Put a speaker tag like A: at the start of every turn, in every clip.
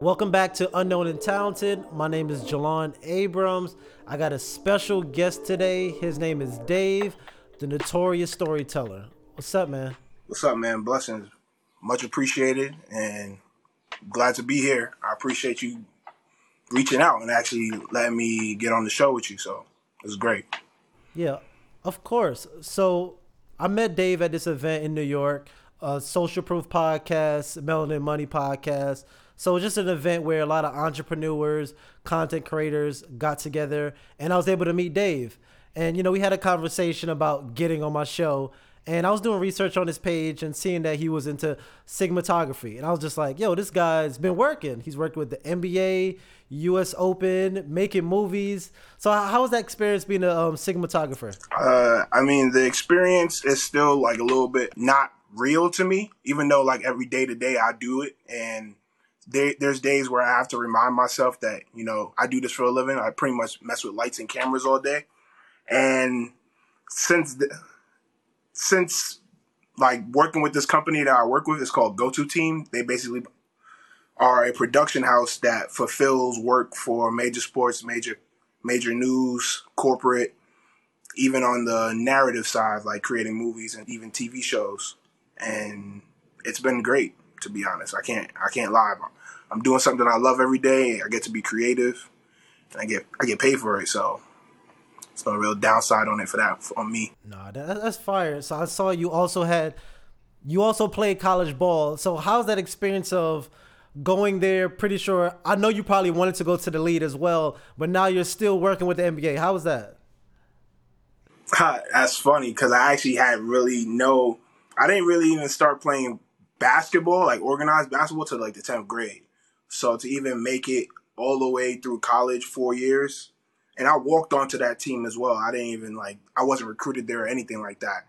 A: Welcome back to Unknown and Talented. My name is Jelan Abrams. I got a special guest today. His name is Dave, the notorious storyteller. What's up, man?
B: What's up, man? Blessings. Much appreciated and glad to be here. I appreciate you reaching out and actually letting me get on the show with you. So it's great.
A: Yeah, of course. So I met Dave at this event in New York, a Social Proof podcast, Melanin Money podcast. So just an event where a lot of entrepreneurs, content creators got together, and I was able to meet Dave. And you know, we had a conversation about getting on my show, and I was doing research on his page and seeing that he was into cinematography. And I was just like, yo, this guy's been working. He's worked with the NBA, US Open, making movies. So how was that experience being a um, cinematographer?
B: Uh, I mean, the experience is still like a little bit not real to me, even though like every day to day I do it. And there, there's days where I have to remind myself that, you know, I do this for a living. I pretty much mess with lights and cameras all day. And since the, since like working with this company that I work with, it's called Go To Team. They basically are a production house that fulfills work for major sports, major major news, corporate, even on the narrative side, like creating movies and even TV shows. And it's been great, to be honest. I can't I can't lie. I'm doing something I love every day. I get to be creative, and I get I get paid for it. So it's no real downside on it for that on me.
A: Nah, that, that's fire. So I saw you also had you also played college ball. So how's that experience of going there? Pretty sure I know you probably wanted to go to the lead as well, but now you're still working with the NBA. How was that?
B: That's funny because I actually had really no. I didn't really even start playing basketball, like organized basketball, to like the tenth grade. So to even make it all the way through college, four years, and I walked onto that team as well. I didn't even like I wasn't recruited there or anything like that.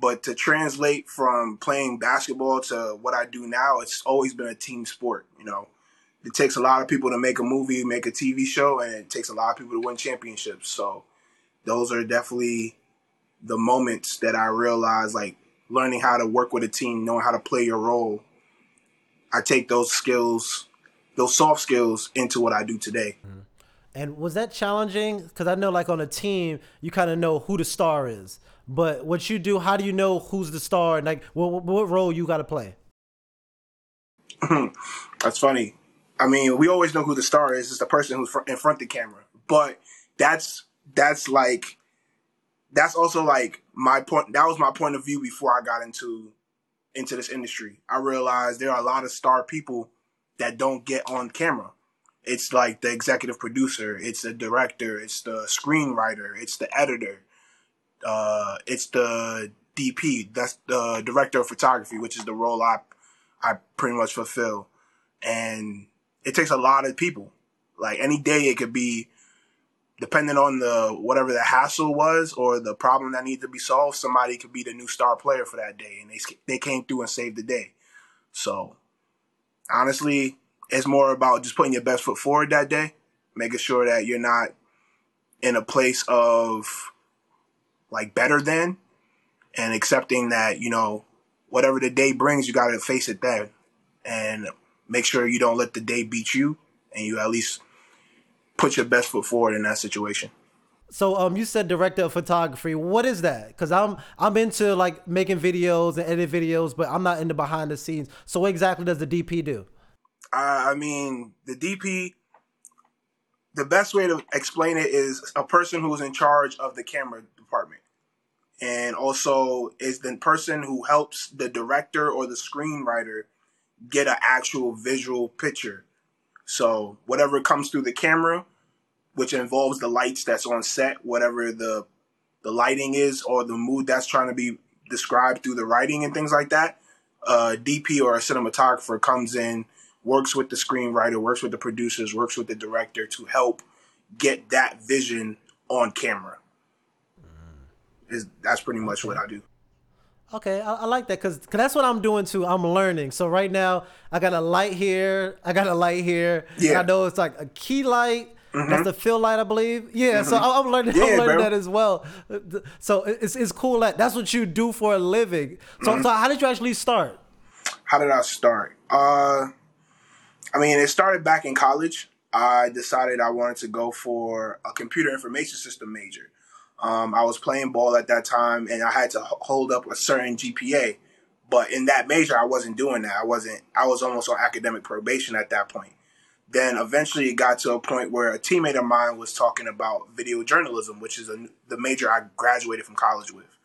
B: But to translate from playing basketball to what I do now, it's always been a team sport. You know, it takes a lot of people to make a movie, make a TV show, and it takes a lot of people to win championships. So those are definitely the moments that I realized, like learning how to work with a team, knowing how to play your role. I take those skills, those soft skills, into what I do today. Mm-hmm.
A: And was that challenging? Because I know, like on a team, you kind of know who the star is. But what you do, how do you know who's the star and like what, what role you got to play?
B: that's funny. I mean, we always know who the star is. It's the person who's in front of the camera. But that's that's like that's also like my point. That was my point of view before I got into into this industry. I realized there are a lot of star people that don't get on camera it's like the executive producer, it's the director, it's the screenwriter, it's the editor, uh, it's the DP, that's the director of photography, which is the role I I pretty much fulfill. And it takes a lot of people. Like any day it could be depending on the whatever the hassle was or the problem that needs to be solved, somebody could be the new star player for that day and they they came through and saved the day. So honestly, it's more about just putting your best foot forward that day, making sure that you're not in a place of like better than and accepting that, you know, whatever the day brings, you got to face it then and make sure you don't let the day beat you and you at least put your best foot forward in that situation.
A: So um you said director of photography. What is that? Cuz I'm I'm into like making videos and edit videos, but I'm not into behind the scenes. So what exactly does the DP do?
B: I mean, the DP, the best way to explain it is a person who's in charge of the camera department. And also is the person who helps the director or the screenwriter get an actual visual picture. So whatever comes through the camera, which involves the lights that's on set, whatever the the lighting is or the mood that's trying to be described through the writing and things like that, a DP or a cinematographer comes in works with the screenwriter, works with the producers, works with the director to help get that vision on camera. Mm. Is that's pretty much what I do.
A: Okay, I, I like that because that's what I'm doing too. I'm learning. So right now, I got a light here. I got a light here. Yeah. I know it's like a key light. Mm-hmm. That's the fill light, I believe. Yeah, mm-hmm. so I'm learning. Yeah, I'm learning bro. that as well. So it's it's cool that that's what you do for a living. So mm-hmm. so how did you actually start?
B: How did I start? Uh, I mean, it started back in college. I decided I wanted to go for a computer information system major. Um, I was playing ball at that time, and I had to hold up a certain GPA. But in that major, I wasn't doing that. I wasn't. I was almost on academic probation at that point. Then eventually, it got to a point where a teammate of mine was talking about video journalism, which is a, the major I graduated from college with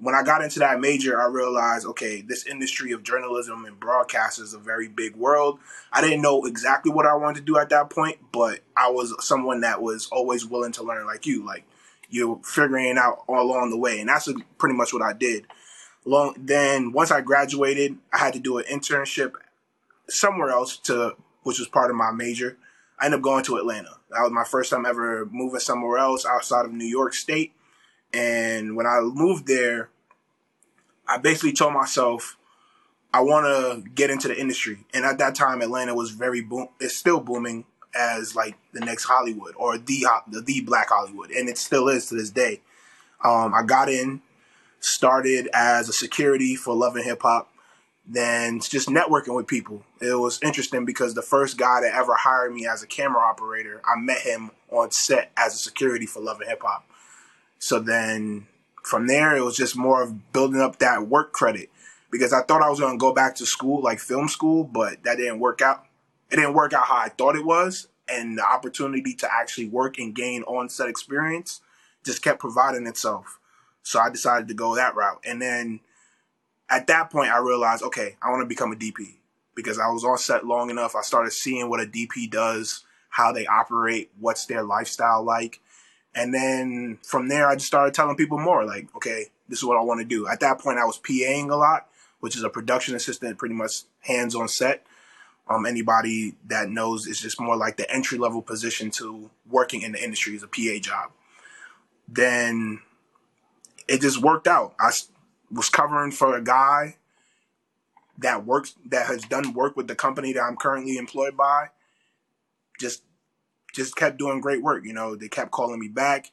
B: when I got into that major, I realized, okay, this industry of journalism and broadcast is a very big world. I didn't know exactly what I wanted to do at that point, but I was someone that was always willing to learn like you, like you're figuring it out all along the way. And that's pretty much what I did. Long, then once I graduated, I had to do an internship somewhere else to, which was part of my major. I ended up going to Atlanta. That was my first time ever moving somewhere else outside of New York State and when I moved there, I basically told myself I want to get into the industry. And at that time, Atlanta was very boom. It's still booming as like the next Hollywood or the the, Black Hollywood, and it still is to this day. Um, I got in, started as a security for Love and Hip Hop, then just networking with people. It was interesting because the first guy that ever hired me as a camera operator, I met him on set as a security for Love and Hip Hop. So then from there, it was just more of building up that work credit because I thought I was going to go back to school, like film school, but that didn't work out. It didn't work out how I thought it was. And the opportunity to actually work and gain on set experience just kept providing itself. So I decided to go that route. And then at that point, I realized, okay, I want to become a DP because I was on set long enough. I started seeing what a DP does, how they operate, what's their lifestyle like. And then from there, I just started telling people more like, okay, this is what I want to do. At that point, I was PAing a lot, which is a production assistant, pretty much hands on set. Um, anybody that knows it's just more like the entry level position to working in the industry is a PA job. Then it just worked out. I was covering for a guy that works that has done work with the company that I'm currently employed by. Just just kept doing great work. You know, they kept calling me back.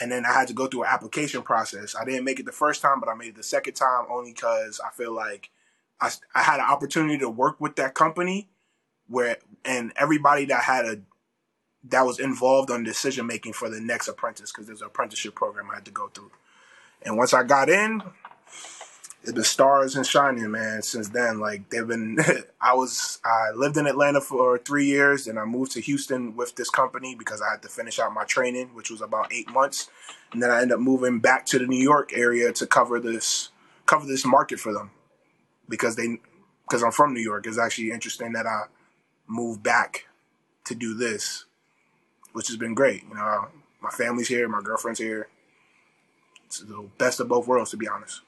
B: And then I had to go through an application process. I didn't make it the first time, but I made it the second time only because I feel like I, I had an opportunity to work with that company where, and everybody that had a, that was involved on decision making for the next apprentice, because there's an apprenticeship program I had to go through. And once I got in, the stars and shining, man. Since then, like they've been. I was I lived in Atlanta for three years, and I moved to Houston with this company because I had to finish out my training, which was about eight months, and then I ended up moving back to the New York area to cover this cover this market for them because they because I'm from New York. It's actually interesting that I moved back to do this, which has been great. You know, my family's here, my girlfriend's here. It's the best of both worlds, to be honest.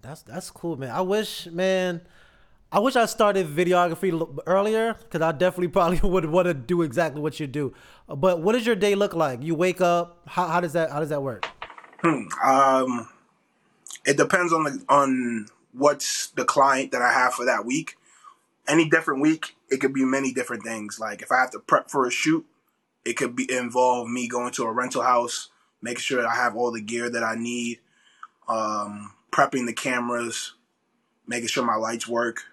A: That's that's cool, man. I wish, man. I wish I started videography earlier because I definitely probably would want to do exactly what you do. But what does your day look like? You wake up. How, how does that how does that work?
B: Hmm. Um, it depends on the on what's the client that I have for that week. Any different week, it could be many different things. Like if I have to prep for a shoot, it could be involve me going to a rental house, making sure I have all the gear that I need. Um, prepping the cameras, making sure my lights work,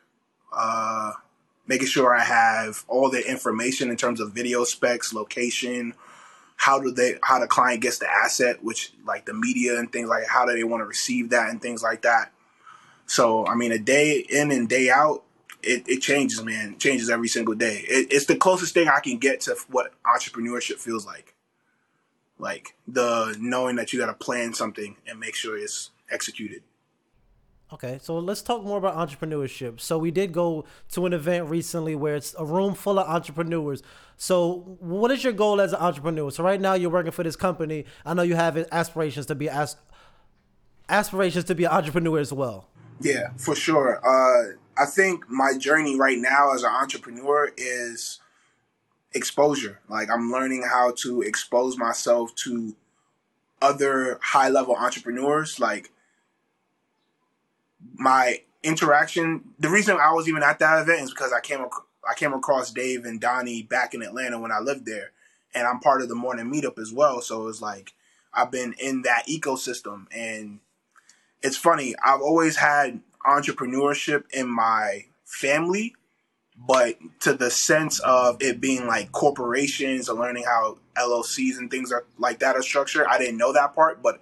B: uh, making sure I have all the information in terms of video specs, location, how do they, how the client gets the asset, which like the media and things like how do they want to receive that and things like that. So, I mean, a day in and day out, it, it changes, man. It changes every single day. It, it's the closest thing I can get to what entrepreneurship feels like. Like the knowing that you got to plan something and make sure it's executed.
A: Okay, so let's talk more about entrepreneurship. So we did go to an event recently where it's a room full of entrepreneurs. So what is your goal as an entrepreneur? So right now you're working for this company. I know you have aspirations to be as aspirations to be an entrepreneur as well.
B: Yeah, for sure. Uh, I think my journey right now as an entrepreneur is exposure. Like I'm learning how to expose myself to other high level entrepreneurs. Like my interaction, the reason I was even at that event is because I came ac- I came across Dave and Donnie back in Atlanta when I lived there, and I'm part of the morning meetup as well. So it's like I've been in that ecosystem, and it's funny. I've always had entrepreneurship in my family, but to the sense of it being like corporations and learning how LLCs and things are like that are structured, I didn't know that part. But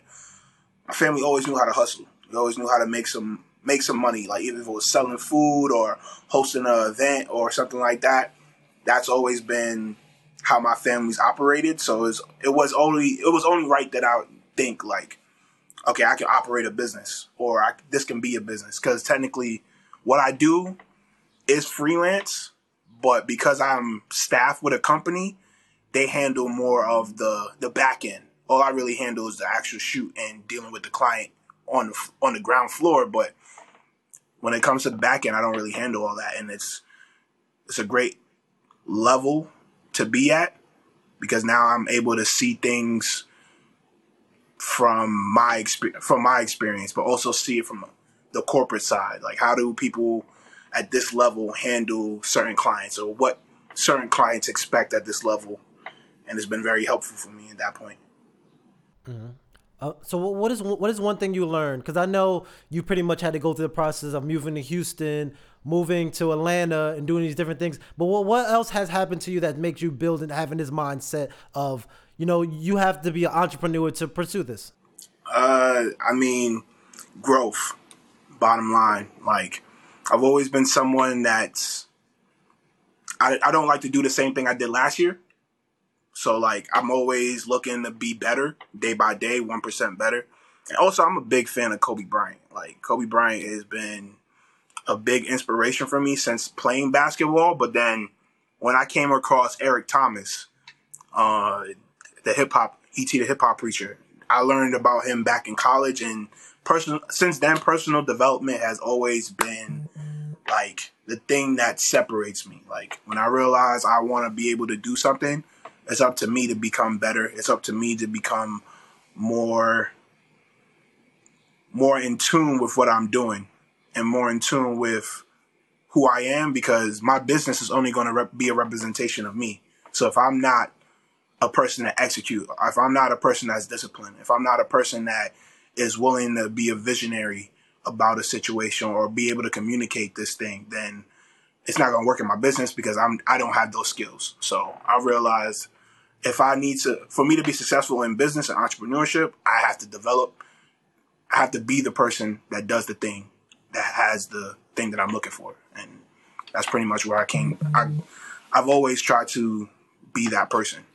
B: my family always knew how to hustle. They always knew how to make some make some money. Like even if it was selling food or hosting an event or something like that, that's always been how my family's operated. So it was, it was only it was only right that I think like, okay, I can operate a business or I, this can be a business because technically, what I do is freelance, but because I'm staff with a company, they handle more of the the back end. All I really handle is the actual shoot and dealing with the client on the on the ground floor. But when it comes to the back end, I don't really handle all that, and it's it's a great level to be at because now I'm able to see things from my experience from my experience, but also see it from the corporate side. Like how do people at this level handle certain clients or what certain clients expect at this level? And it's been very helpful for me at that point.
A: Mm-hmm. Uh, so what is what is one thing you learned? Because I know you pretty much had to go through the process of moving to Houston, moving to Atlanta, and doing these different things. But what what else has happened to you that makes you build and having this mindset of you know you have to be an entrepreneur to pursue this?
B: Uh, I mean, growth. Bottom line, like I've always been someone that's I, I don't like to do the same thing I did last year. So like I'm always looking to be better day by day, one percent better. And also I'm a big fan of Kobe Bryant. Like Kobe Bryant has been a big inspiration for me since playing basketball. But then when I came across Eric Thomas, uh, the hip hop ET the hip hop preacher, I learned about him back in college and personal since then personal development has always been like the thing that separates me. Like when I realize I want to be able to do something, it's up to me to become better. It's up to me to become more more in tune with what I'm doing and more in tune with who I am because my business is only going to rep- be a representation of me. So if I'm not a person that execute, if I'm not a person that's disciplined, if I'm not a person that is willing to be a visionary about a situation or be able to communicate this thing, then it's not going to work in my business because I'm I don't have those skills. So I realized if I need to, for me to be successful in business and entrepreneurship, I have to develop, I have to be the person that does the thing that has the thing that I'm looking for. And that's pretty much where I came. I, I've always tried to be that person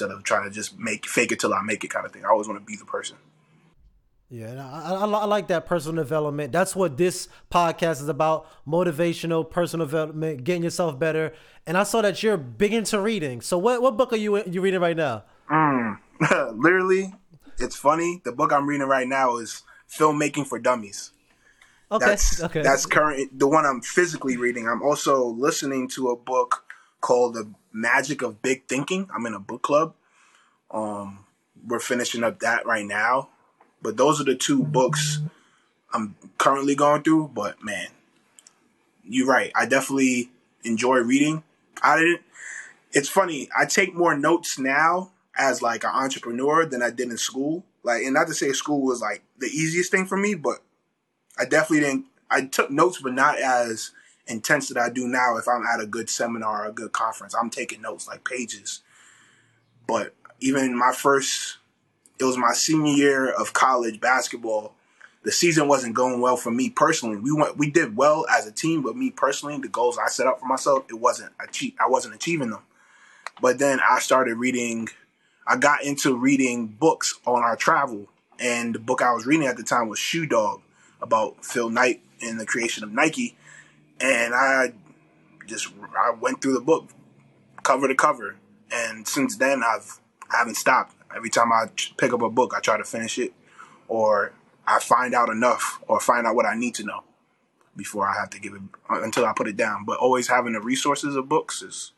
B: instead of trying to just make fake it till I make it kind of thing. I always want to be the person.
A: Yeah, I, I, I, like that personal development. That's what this podcast is about: motivational, personal development, getting yourself better. And I saw that you're big into reading. So, what what book are you you reading right now?
B: Mm. Literally, it's funny. The book I'm reading right now is Filmmaking for Dummies. Okay. That's, okay. That's current. The one I'm physically reading. I'm also listening to a book called The Magic of Big Thinking. I'm in a book club. Um, we're finishing up that right now but those are the two books I'm currently going through. But man, you're right. I definitely enjoy reading. I didn't. It's funny. I take more notes now as like an entrepreneur than I did in school. Like, and not to say school was like the easiest thing for me, but I definitely didn't. I took notes, but not as intense that I do now. If I'm at a good seminar or a good conference, I'm taking notes like pages. But even my first it was my senior year of college basketball. The season wasn't going well for me personally. We went, we did well as a team, but me personally, the goals I set up for myself, it wasn't achieve. I wasn't achieving them. But then I started reading. I got into reading books on our travel, and the book I was reading at the time was Shoe Dog about Phil Knight and the creation of Nike. And I just I went through the book cover to cover, and since then I've I haven't stopped. Every time I pick up a book, I try to finish it, or I find out enough, or find out what I need to know before I have to give it uh, until I put it down. But always having the resources of books is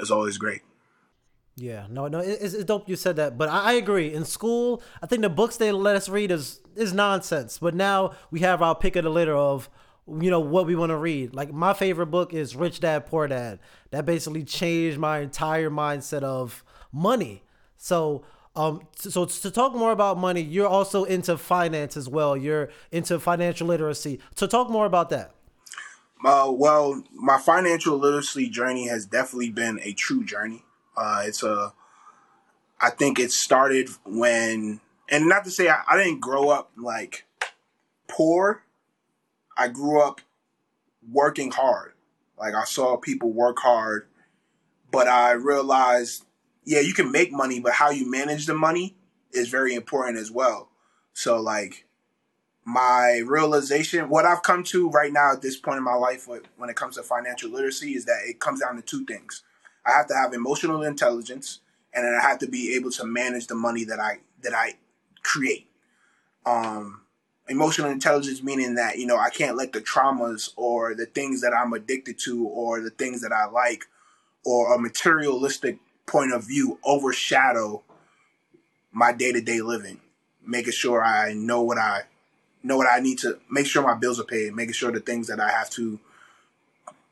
B: is always great.
A: Yeah, no, no, it's, it's dope you said that, but I, I, agree. In school, I think the books they let us read is is nonsense. But now we have our pick of the litter of you know what we want to read. Like my favorite book is Rich Dad Poor Dad. That basically changed my entire mindset of money. So um, so to talk more about money, you're also into finance as well. You're into financial literacy. So talk more about that.
B: Uh, well, my financial literacy journey has definitely been a true journey. Uh, it's a, I think it started when, and not to say I, I didn't grow up like poor. I grew up working hard. Like I saw people work hard, but I realized, yeah, you can make money, but how you manage the money is very important as well. So like my realization, what I've come to right now at this point in my life when it comes to financial literacy is that it comes down to two things. I have to have emotional intelligence and then I have to be able to manage the money that I that I create. Um emotional intelligence meaning that, you know, I can't let the traumas or the things that I'm addicted to or the things that I like or a materialistic point of view overshadow my day-to-day living. Making sure I know what I know what I need to make sure my bills are paid, making sure the things that I have to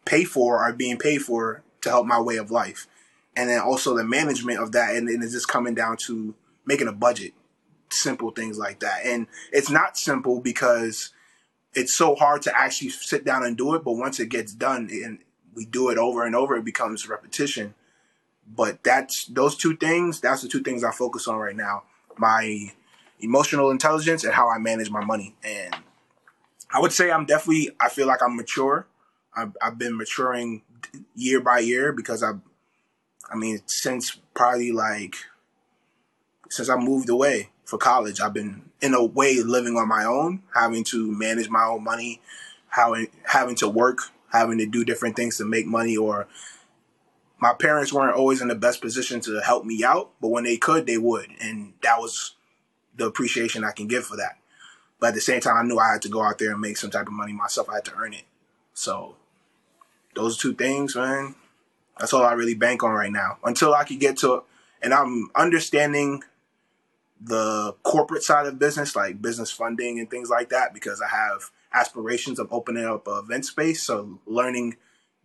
B: pay for are being paid for to help my way of life. And then also the management of that. And then it's just coming down to making a budget, simple things like that. And it's not simple because it's so hard to actually sit down and do it. But once it gets done and we do it over and over, it becomes repetition. But that's those two things, that's the two things I focus on right now. My emotional intelligence and how I manage my money. And I would say I'm definitely, I feel like I'm mature. I've, I've been maturing year by year because I, I mean, since probably like, since I moved away for college, I've been in a way living on my own, having to manage my own money, having, having to work, having to do different things to make money or my parents weren't always in the best position to help me out, but when they could, they would. And that was the appreciation I can give for that. But at the same time, I knew I had to go out there and make some type of money myself. I had to earn it. So those two things, man, that's all I really bank on right now. Until I could get to, and I'm understanding the corporate side of business, like business funding and things like that, because I have aspirations of opening up an event space. So learning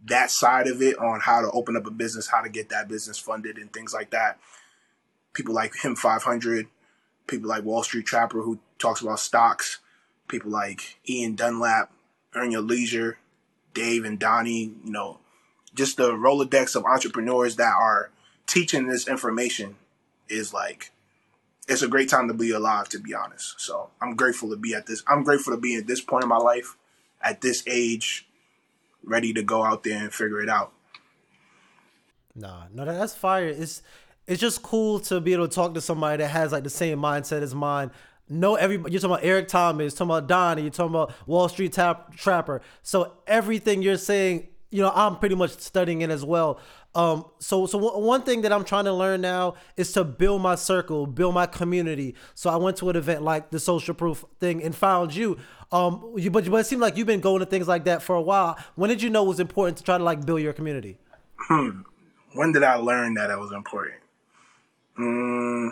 B: that side of it on how to open up a business, how to get that business funded and things like that. People like him 500 people like Wall Street Trapper who talks about stocks, people like Ian Dunlap, Earn Your Leisure, Dave and Donnie, you know, just the Rolodex of entrepreneurs that are teaching this information is like it's a great time to be alive to be honest. So I'm grateful to be at this I'm grateful to be at this point in my life, at this age, ready to go out there and figure it out.
A: Nah, no, that's fire. It's it's just cool to be able to talk to somebody that has like the same mindset as mine. Know everybody. You're talking about Eric Thomas, talking about Donnie, you're talking about Wall Street tap, Trapper. So everything you're saying, you know, I'm pretty much studying it as well. Um, so so w- one thing that I'm trying to learn now is to build my circle, build my community. So I went to an event like the Social Proof thing and found you. Um, you, but, but it seemed like you've been going to things like that for a while. When did you know it was important to try to like build your community?
B: Hmm. When did I learn that it was important? Mm,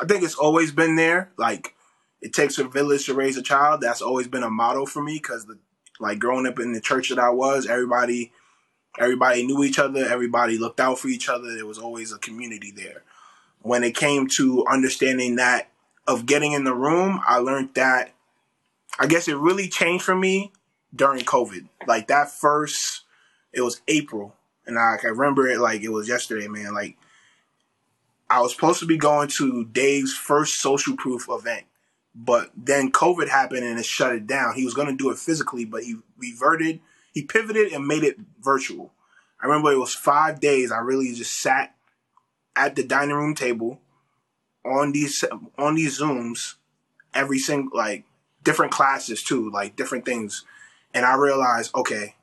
B: I think it's always been there. Like it takes a village to raise a child. That's always been a motto for me because the like growing up in the church that I was, everybody everybody knew each other, everybody looked out for each other. There was always a community there. When it came to understanding that of getting in the room, I learned that I guess it really changed for me during COVID. Like that first it was April and I, I remember it like it was yesterday, man. Like I was supposed to be going to Dave's first social proof event, but then COVID happened and it shut it down. He was going to do it physically, but he reverted, he pivoted and made it virtual. I remember it was five days. I really just sat at the dining room table on these on these zooms every single like different classes too, like different things. And I realized, okay,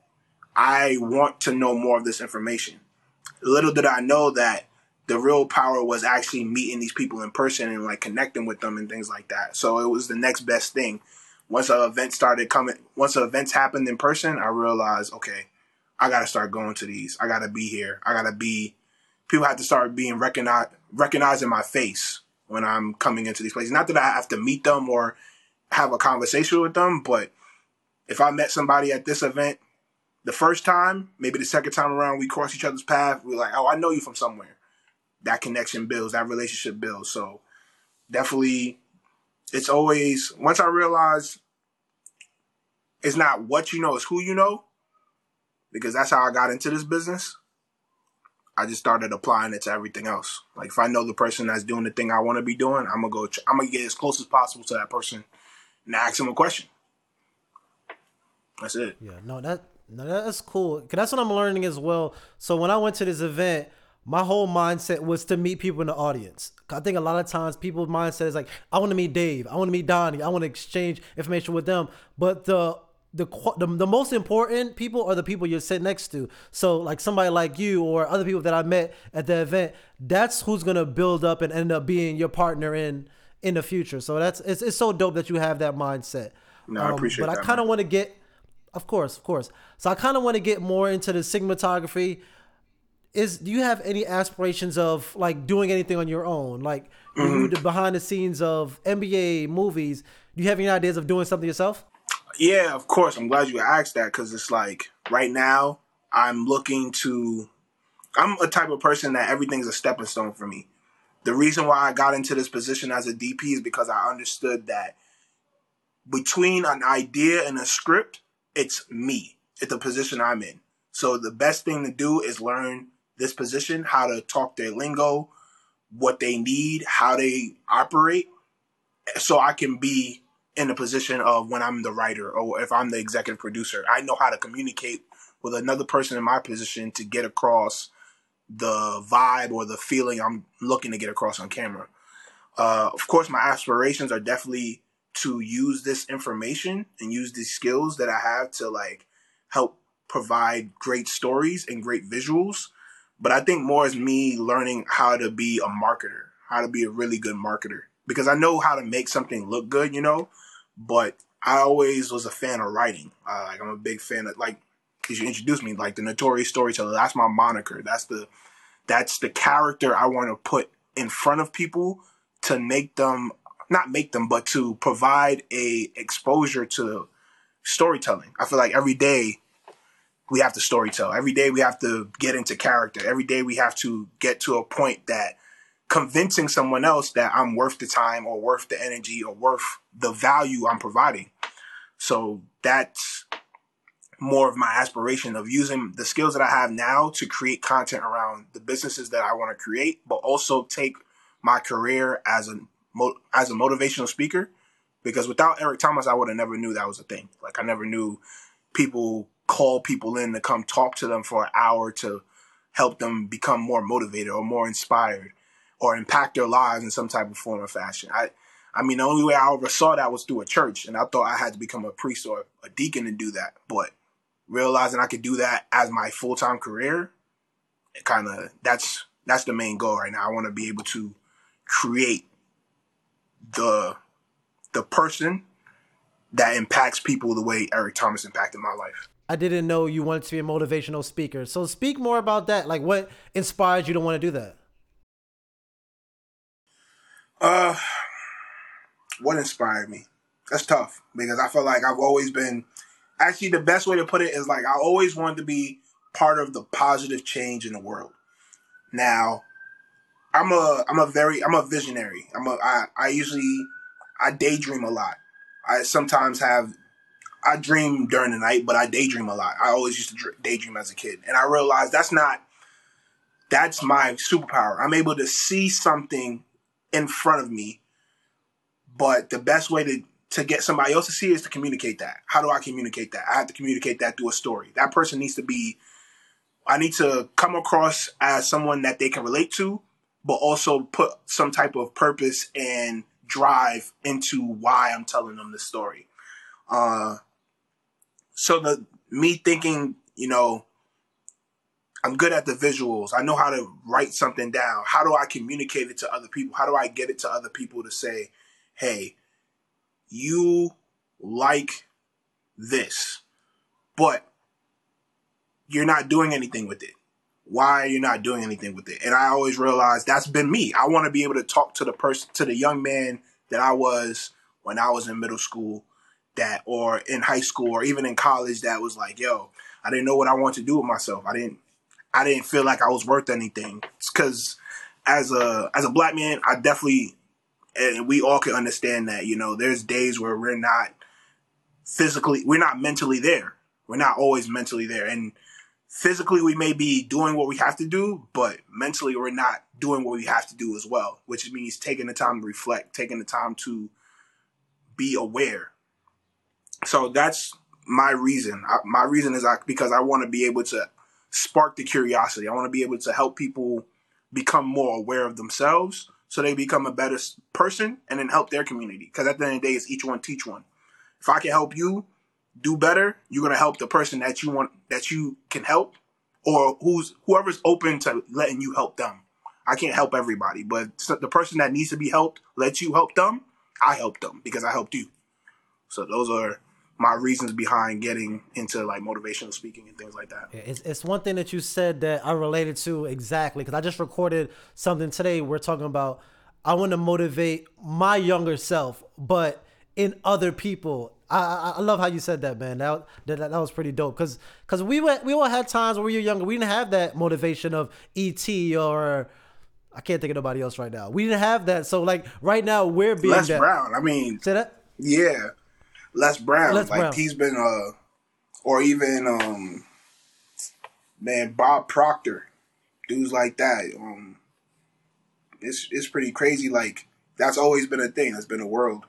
B: I want to know more of this information. Little did I know that the real power was actually meeting these people in person and like connecting with them and things like that. So it was the next best thing. Once an event started coming, once the events happened in person, I realized, okay, I got to start going to these. I got to be here. I got to be. People have to start being recognized, recognizing my face when I'm coming into these places. Not that I have to meet them or have a conversation with them, but if I met somebody at this event the first time, maybe the second time around, we cross each other's path. We're like, oh, I know you from somewhere that connection builds, that relationship builds. So definitely, it's always once I realized it's not what you know, it's who you know. Because that's how I got into this business. I just started applying it to everything else. Like if I know the person that's doing the thing I want to be doing, I'm gonna go. I'm gonna get as close as possible to that person and ask them a question. That's it.
A: Yeah, no, that no, that's cool. Cause that's what I'm learning as well. So when I went to this event, my whole mindset was to meet people in the audience. I think a lot of times people's mindset is like, I want to meet Dave, I want to meet Donnie, I want to exchange information with them. But the the, the the most important people are the people you're sitting next to. So like somebody like you or other people that I met at the event, that's who's gonna build up and end up being your partner in in the future. So that's it's it's so dope that you have that mindset.
B: No, I appreciate
A: um, But
B: that,
A: I kind of want to get, of course, of course. So I kind of want to get more into the cinematography. Is do you have any aspirations of like doing anything on your own, like you mm-hmm. the behind the scenes of NBA movies? Do you have any ideas of doing something yourself?
B: Yeah, of course. I'm glad you asked that because it's like right now I'm looking to. I'm a type of person that everything's a stepping stone for me. The reason why I got into this position as a DP is because I understood that between an idea and a script, it's me. It's the position I'm in. So the best thing to do is learn this position, how to talk their lingo, what they need, how they operate, so I can be in the position of when I'm the writer or if I'm the executive producer, I know how to communicate with another person in my position to get across the vibe or the feeling I'm looking to get across on camera. Uh, of course, my aspirations are definitely to use this information and use these skills that I have to like help provide great stories and great visuals. But I think more is me learning how to be a marketer, how to be a really good marketer. Because I know how to make something look good, you know, but I always was a fan of writing. Uh, like I'm a big fan of like because you introduced me like the notorious storyteller. That's my moniker. That's the that's the character I want to put in front of people to make them not make them, but to provide a exposure to storytelling. I feel like every day we have to storytell. Every day we have to get into character. Every day we have to get to a point that convincing someone else that I'm worth the time or worth the energy or worth the value I'm providing. So that's more of my aspiration of using the skills that I have now to create content around the businesses that I want to create, but also take my career as a as a motivational speaker. Because without Eric Thomas, I would have never knew that was a thing. Like I never knew people call people in to come talk to them for an hour to help them become more motivated or more inspired or impact their lives in some type of form or fashion. I I mean the only way I ever saw that was through a church and I thought I had to become a priest or a deacon to do that. But realizing I could do that as my full time career, it kinda that's that's the main goal right now. I wanna be able to create the the person that impacts people the way Eric Thomas impacted my life.
A: I didn't know you wanted to be a motivational speaker. So speak more about that. Like what inspired you to want to do that?
B: Uh, what inspired me? That's tough because I feel like I've always been. Actually, the best way to put it is like I always wanted to be part of the positive change in the world. Now, I'm a I'm a very I'm a visionary. I'm a I, I usually I daydream a lot. I sometimes have I dream during the night, but I daydream a lot. I always used to dr- daydream as a kid, and I realized that's not that's my superpower. I'm able to see something in front of me, but the best way to to get somebody else to see is to communicate that. How do I communicate that? I have to communicate that through a story. That person needs to be I need to come across as someone that they can relate to, but also put some type of purpose and drive into why I'm telling them the story. Uh, so the me thinking, you know, I'm good at the visuals. I know how to write something down. How do I communicate it to other people? How do I get it to other people to say, "Hey, you like this, but you're not doing anything with it. Why are you not doing anything with it?" And I always realize that's been me. I want to be able to talk to the person, to the young man that I was when I was in middle school, that or in high school or even in college, that was like, "Yo, I didn't know what I wanted to do with myself. I didn't, I didn't feel like I was worth anything." It's because as a as a black man, I definitely, and we all can understand that. You know, there's days where we're not physically, we're not mentally there. We're not always mentally there. And physically, we may be doing what we have to do, but mentally, we're not doing what we have to do as well, which means taking the time to reflect, taking the time to be aware. So that's my reason. I, my reason is I, because I want to be able to spark the curiosity. I want to be able to help people become more aware of themselves so they become a better person and then help their community. Because at the end of the day, it's each one teach one. If I can help you do better, you're gonna help the person that you want that you can help, or who's whoever's open to letting you help them. I can't help everybody, but the person that needs to be helped, let you help them. I help them because I helped you. So those are my reasons behind getting into like motivational speaking and things like that.
A: It's, it's one thing that you said that I related to exactly because I just recorded something today. We're talking about I want to motivate my younger self, but in other people. I, I, I love how you said that, man. That that, that was pretty dope because because we went we all had times when we were younger. We didn't have that motivation of ET or I can't think of nobody else right now. We didn't have that. So like right now we're being
B: Les
A: that.
B: Brown. I mean,
A: say that.
B: Yeah, Les Brown.
A: Les
B: like
A: Brown.
B: he's been uh, or even um, man Bob Proctor, dudes like that. Um, it's it's pretty crazy. Like that's always been a thing. That's been a world.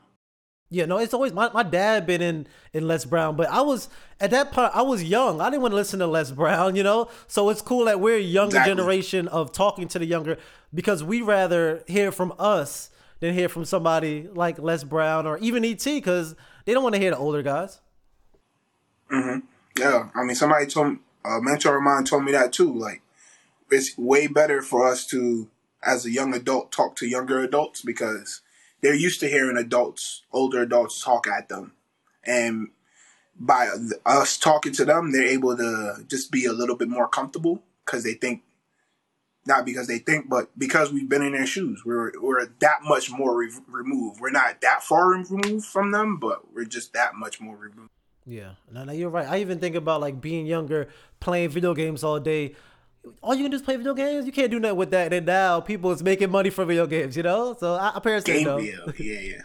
A: Yeah, no, it's always my, my dad been in in Les Brown, but I was at that part I was young. I didn't want to listen to Les Brown, you know. So it's cool that we're a younger
B: Exactly.
A: generation of talking to the younger because we rather hear from us than hear from somebody like Les Brown or even ET because they don't want to hear the older guys. Mhm.
B: Yeah, I mean, somebody told me, a mentor of mine told me that too. Like, it's way better for us to, as a young adult, talk to younger adults because they're used to hearing adults, older adults, talk at them, and by us talking to them, they're able to just be a little bit more comfortable because they think, not because they think, but because we've been in their shoes. We're we're that much more re- removed. We're not that far removed from them, but we're just that much more removed.
A: Yeah, no, no, you're right. I even think about like being younger, playing video games all day. All you can do is play video games. You can't do nothing with that. And now people is making money from video games, you know. So our parents
B: Game
A: know.
B: deal, yeah, yeah.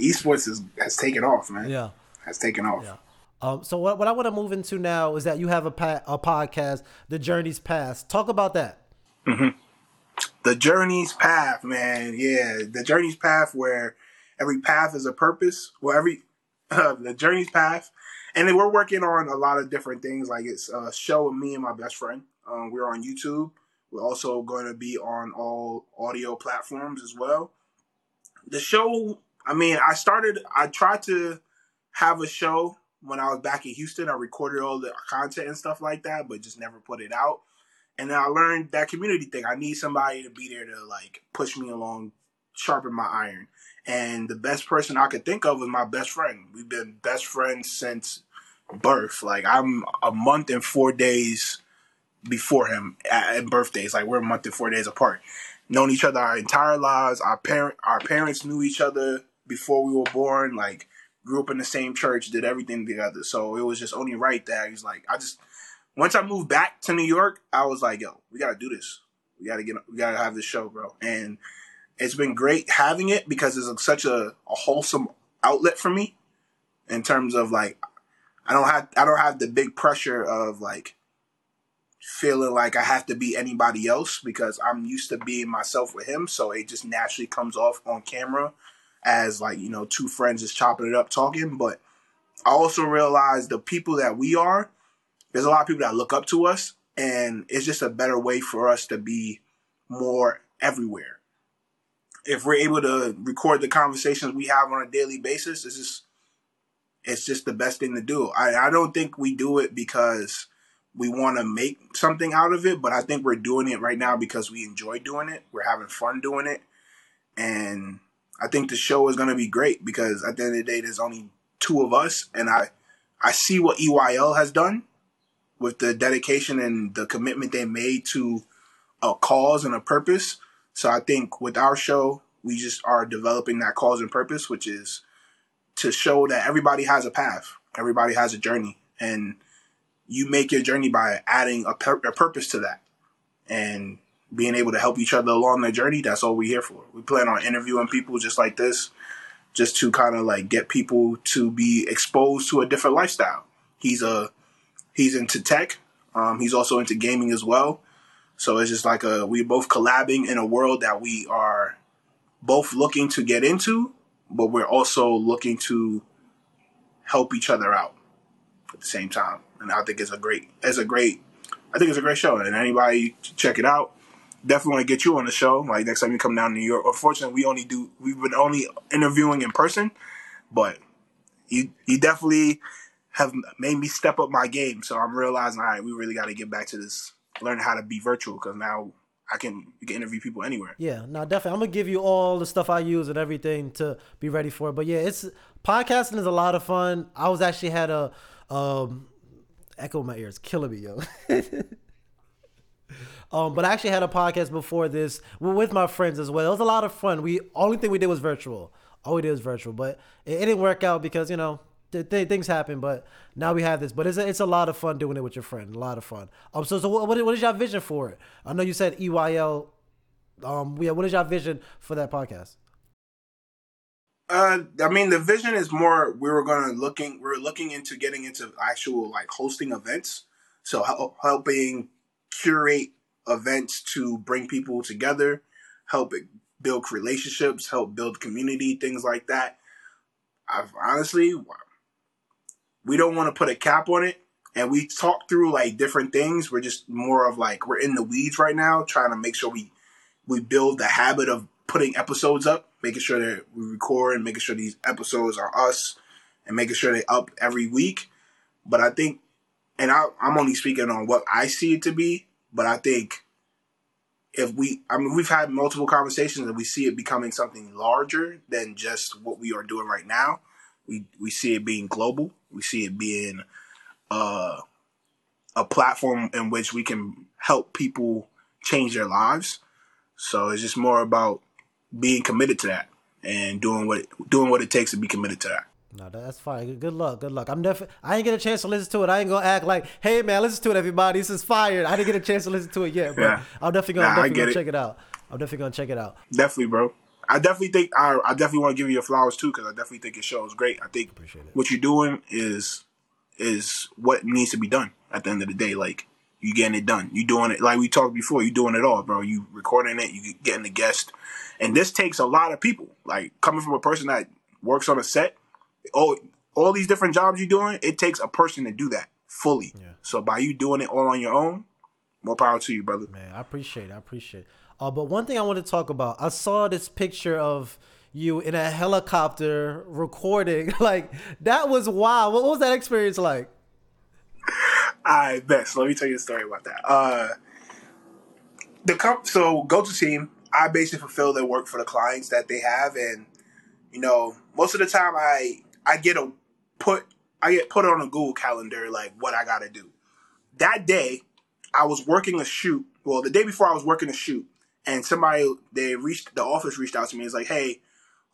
B: Esports is, has taken off, man.
A: Yeah.
B: has taken off.
A: Yeah. Um, so what, what I want to move into now is that you have a pa- a podcast, The Journey's Path. Talk about that.
B: The journey's path, man. Yeah, the journey's path where every path is a purpose. Well, every uh, the journey's path, and then we're working on a lot of different things. Like it's a show with me and my best friend. Um, we're on YouTube. We're also going to be on all audio platforms as well. The show, I mean, I started. I tried to have a show when I was back in Houston. I recorded all the content and stuff like that, but just never put it out. And then I learned that community thing. I need somebody to be there to like push me along, sharpen my iron. And the best person I could think of was my best friend. We've been best friends since birth. Like I'm a month and four days before him at, birthdays. Like we're a month and four days apart. Known each other our entire lives. Our parent, our parents knew each other before we were born. Like grew up in the same church, did everything together. So it was just only right that he's like, I just once I moved back to New York, I was like, yo, we gotta do this. We gotta get, we gotta have this show, bro. And it's been great having it because it's such a, a wholesome outlet for me in terms of like, I don't have, I don't have the big pressure of like feeling like I have to be anybody else because I'm used to being myself with him. So it just naturally comes off on camera as like, you know, two friends just chopping it up talking. But I also realize the people that we are, there's a lot of people that look up to us and it's just a better way for us to be more everywhere. If we're able to record the conversations we have on a daily basis, it's just it's just the best thing to do. I, I don't think we do it because we want to make something out of it, but I think we're doing it right now because we enjoy doing it. We're having fun doing it. And I think the show is going to be great because at the end of the day, there's only two of us. And I, I see what EYL has done with the dedication and the commitment they made to a cause and a purpose. So I think with our show, we just are developing that cause and purpose, which is to show that everybody has a path, everybody has a journey, and you make your journey by adding a, pur- a purpose to that and being able to help each other along their journey. That's all we're here for. We plan on interviewing people just like this, just to kind of like get people to be exposed to a different lifestyle. He's a he's into tech. Um, he's also into gaming as well. So it's just like a we're both collabing in a world that we are both looking to get into, but we're also looking to help each other out at the same time. And I think it's a great it's a great I think it's a great show. And anybody check it out. Definitely want to get you on the show. Like next time you come down to New York. Unfortunately, we only do we've been only interviewing in person, but you you definitely have made me step up my game. So I'm realizing, all right, we really got to get back to this, learning how to be virtual because now I can can interview people anywhere.
A: Yeah, no, definitely. I'm gonna give you all the stuff I use and everything to be ready for it. But yeah, it's podcasting is a lot of fun. I was actually had a um echo in my ears, killing me, yo. um, but I actually had a podcast before this with my friends as well. It was a lot of fun. We only thing we did was virtual. All we did was virtual, but it, it didn't work out because you know th- th- things happen. But now we have this. But it's a, it's a lot of fun doing it with your friend. A lot of fun. Um, so so what what is your vision for it? I know you said EYL. Um, yeah, what is your vision for that podcast?
B: Uh, I mean, the vision is more. We were to looking. We're looking into getting into actual like hosting events. So help, helping curate events to bring people together, help build relationships, help build community, things like that. I've honestly, we don't want to put a cap on it, and we talk through like different things. We're just more of like we're in the weeds right now, trying to make sure we we build the habit of putting episodes up, making sure that we record and making sure these episodes are us and making sure they up every week. But I think, and I, I'm only speaking on what I see it to be, but I think if we, I mean, we've had multiple conversations and we see it becoming something larger than just what we are doing right now. We, we see it being global. We see it being uh, a platform in which we can help people change their lives. So it's just more about being committed to that and doing what doing what it takes to be committed to that.
A: No, that's fine. Good luck. Good luck. I'm definitely. I ain't get a chance to listen to it. I ain't gonna act like, hey man, listen to it, everybody. This is fired. I didn't get a chance to listen to it yet, but yeah. I'm definitely gonna, nah, definitely gonna it. check it out. I'm definitely gonna check it out.
B: Definitely, bro. I definitely think I, I definitely want to give you your flowers too because I definitely think your show is great. I think what you're doing is is what needs to be done at the end of the day. Like you getting it done. You doing it like we talked before. You doing it all, bro. You recording it. You getting the guest, and this takes a lot of people. Like coming from a person that works on a set. Oh, all these different jobs you're doing. It takes a person to do that fully. Yeah. So by you doing it all on your own, more power to you, brother.
A: Man, I appreciate. it. I appreciate. It. Uh, but one thing I want to talk about. I saw this picture of you in a helicopter recording. like that was wild. What was that experience like?
B: I bet. So let me tell you a story about that. Uh, the comp- so go to team. I basically fulfill their work for the clients that they have, and you know, most of the time I I get a put I get put on a Google calendar like what I got to do. That day, I was working a shoot. Well, the day before I was working a shoot, and somebody they reached the office reached out to me. It's like, hey,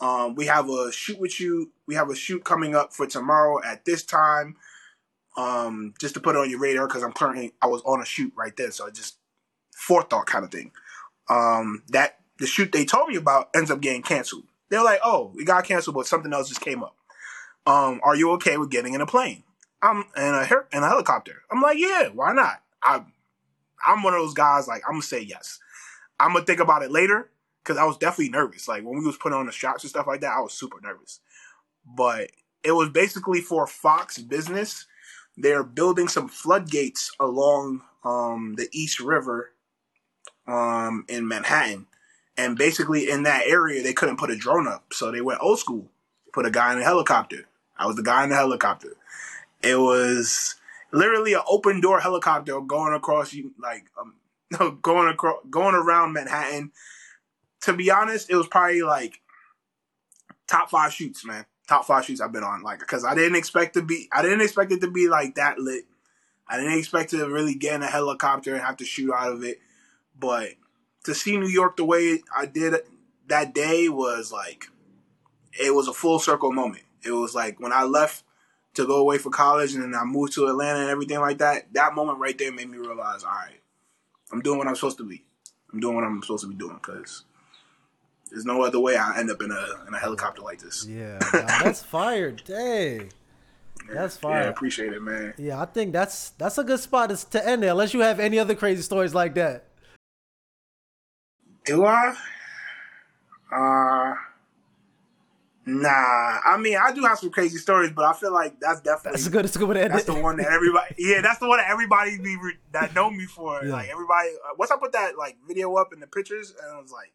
B: um, we have a shoot with you. We have a shoot coming up for tomorrow at this time um, just to put it on your radar because I'm currently I was on a shoot right there, so I just forethought kind of thing. Um, that the shoot they told me about ends up getting canceled. They're like, oh, we got canceled, but something else just came up. Um, are you okay with getting in a plane? I'm in a in a helicopter. I'm like, yeah, why not? I I'm one of those guys like I'm gonna say yes. I'm gonna think about it later because I was definitely nervous. Like when we was putting on the shots and stuff like that, I was super nervous. But it was basically for Fox Business they're building some floodgates along um, the East River um, in Manhattan. And basically, in that area, they couldn't put a drone up. So they went old school, put a guy in a helicopter. I was the guy in the helicopter. It was literally an open door helicopter going across, like, um, going across, going around Manhattan. To be honest, it was probably like top five shoots, man top five shoots I've been on. Like, because I didn't expect to be, I didn't expect it to be like that lit. I didn't expect to really get in a helicopter and have to shoot out of it. But to see New York the way I did that day was like, it was a full circle moment. It was like when I left to go away for college and then I moved to Atlanta and everything like that. That moment right there made me realize, all right, I'm doing what I'm supposed to be. I'm doing what I'm supposed to be doing because There's no other way I end up in a in a helicopter like this.
A: Yeah, nah, that's fire. Dang. That's fire.
B: Yeah, appreciate it, man.
A: Yeah, I think that's that's a good spot to- to end there. Unless you have any other crazy stories like that.
B: Do I? Uh Nah, I mean I do have some crazy stories, but I feel like that's definitely
A: That's a good. That's a good end
B: That's
A: it.
B: the one that everybody, yeah, that's the one that everybody be re- that know me for.
A: Yeah.
B: Like everybody, uh, once I put that like video up in the pictures, and I was like,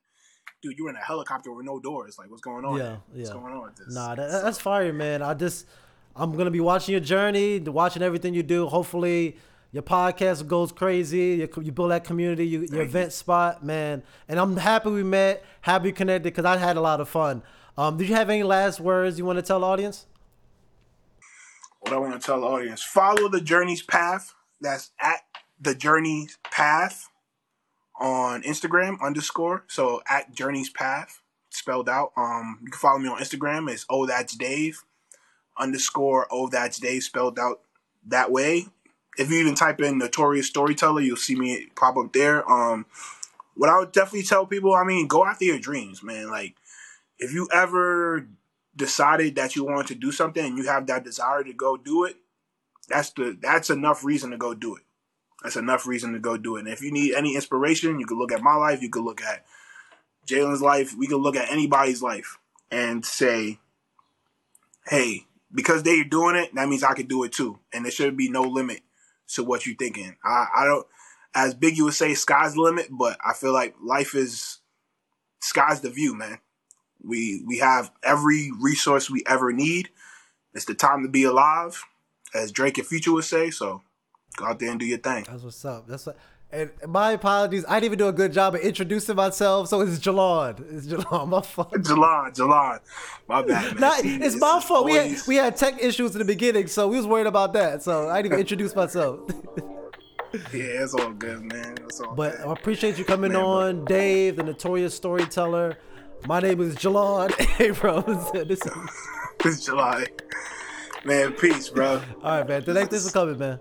B: dude, you were in a helicopter with no doors. Like, what's going on?
A: Yeah,
B: What's
A: yeah.
B: going on with this?
A: Nah, that, that's fire, man. I just, I'm gonna be watching your journey, watching everything you do. Hopefully, your podcast goes crazy. You, you build that community, you, your event spot, man. And I'm happy we met, happy we connected, because I had a lot of fun. Um, did you have any last words you want to tell the audience?
B: what I want to tell the audience: follow the journey's path. That's at the journey's path on Instagram underscore. So at journey's path spelled out. Um, you can follow me on Instagram. It's oh that's Dave underscore oh that's Dave spelled out that way. If you even type in notorious storyteller, you'll see me pop up there. Um, what I would definitely tell people, I mean, go after your dreams, man. Like if you ever decided that you wanted to do something and you have that desire to go do it, that's the that's enough reason to go do it. That's enough reason to go do it. And if you need any inspiration, you can look at my life, you can look at Jalen's life, we can look at anybody's life and say, hey, because they're doing it, that means I can do it too. And there should be no limit to what you're thinking. I, I don't as big you would say, sky's the limit, but I feel like life is sky's the view, man. We we have every resource we ever need. It's the time to be alive, as Drake and Future would say. So go out there and do your thing.
A: That's what's up. That's what. And my apologies. I didn't even do a good job of introducing myself. So it's Jelan. It's Jelan. My fault.
B: Jelan, Jelan, my bad, man.
A: Not, it's
B: this
A: my fault. We had we had tech issues in the beginning, so we was worried about that. So I didn't even introduce myself.
B: yeah, it's all good, man. It's all
A: But
B: good.
A: I appreciate you coming
B: Man,
A: on, Dave, the notorious storyteller. My name is Jelan Abrams. This is,
B: it's July, man. Peace, bro.
A: all right, man. The next this is coming, man.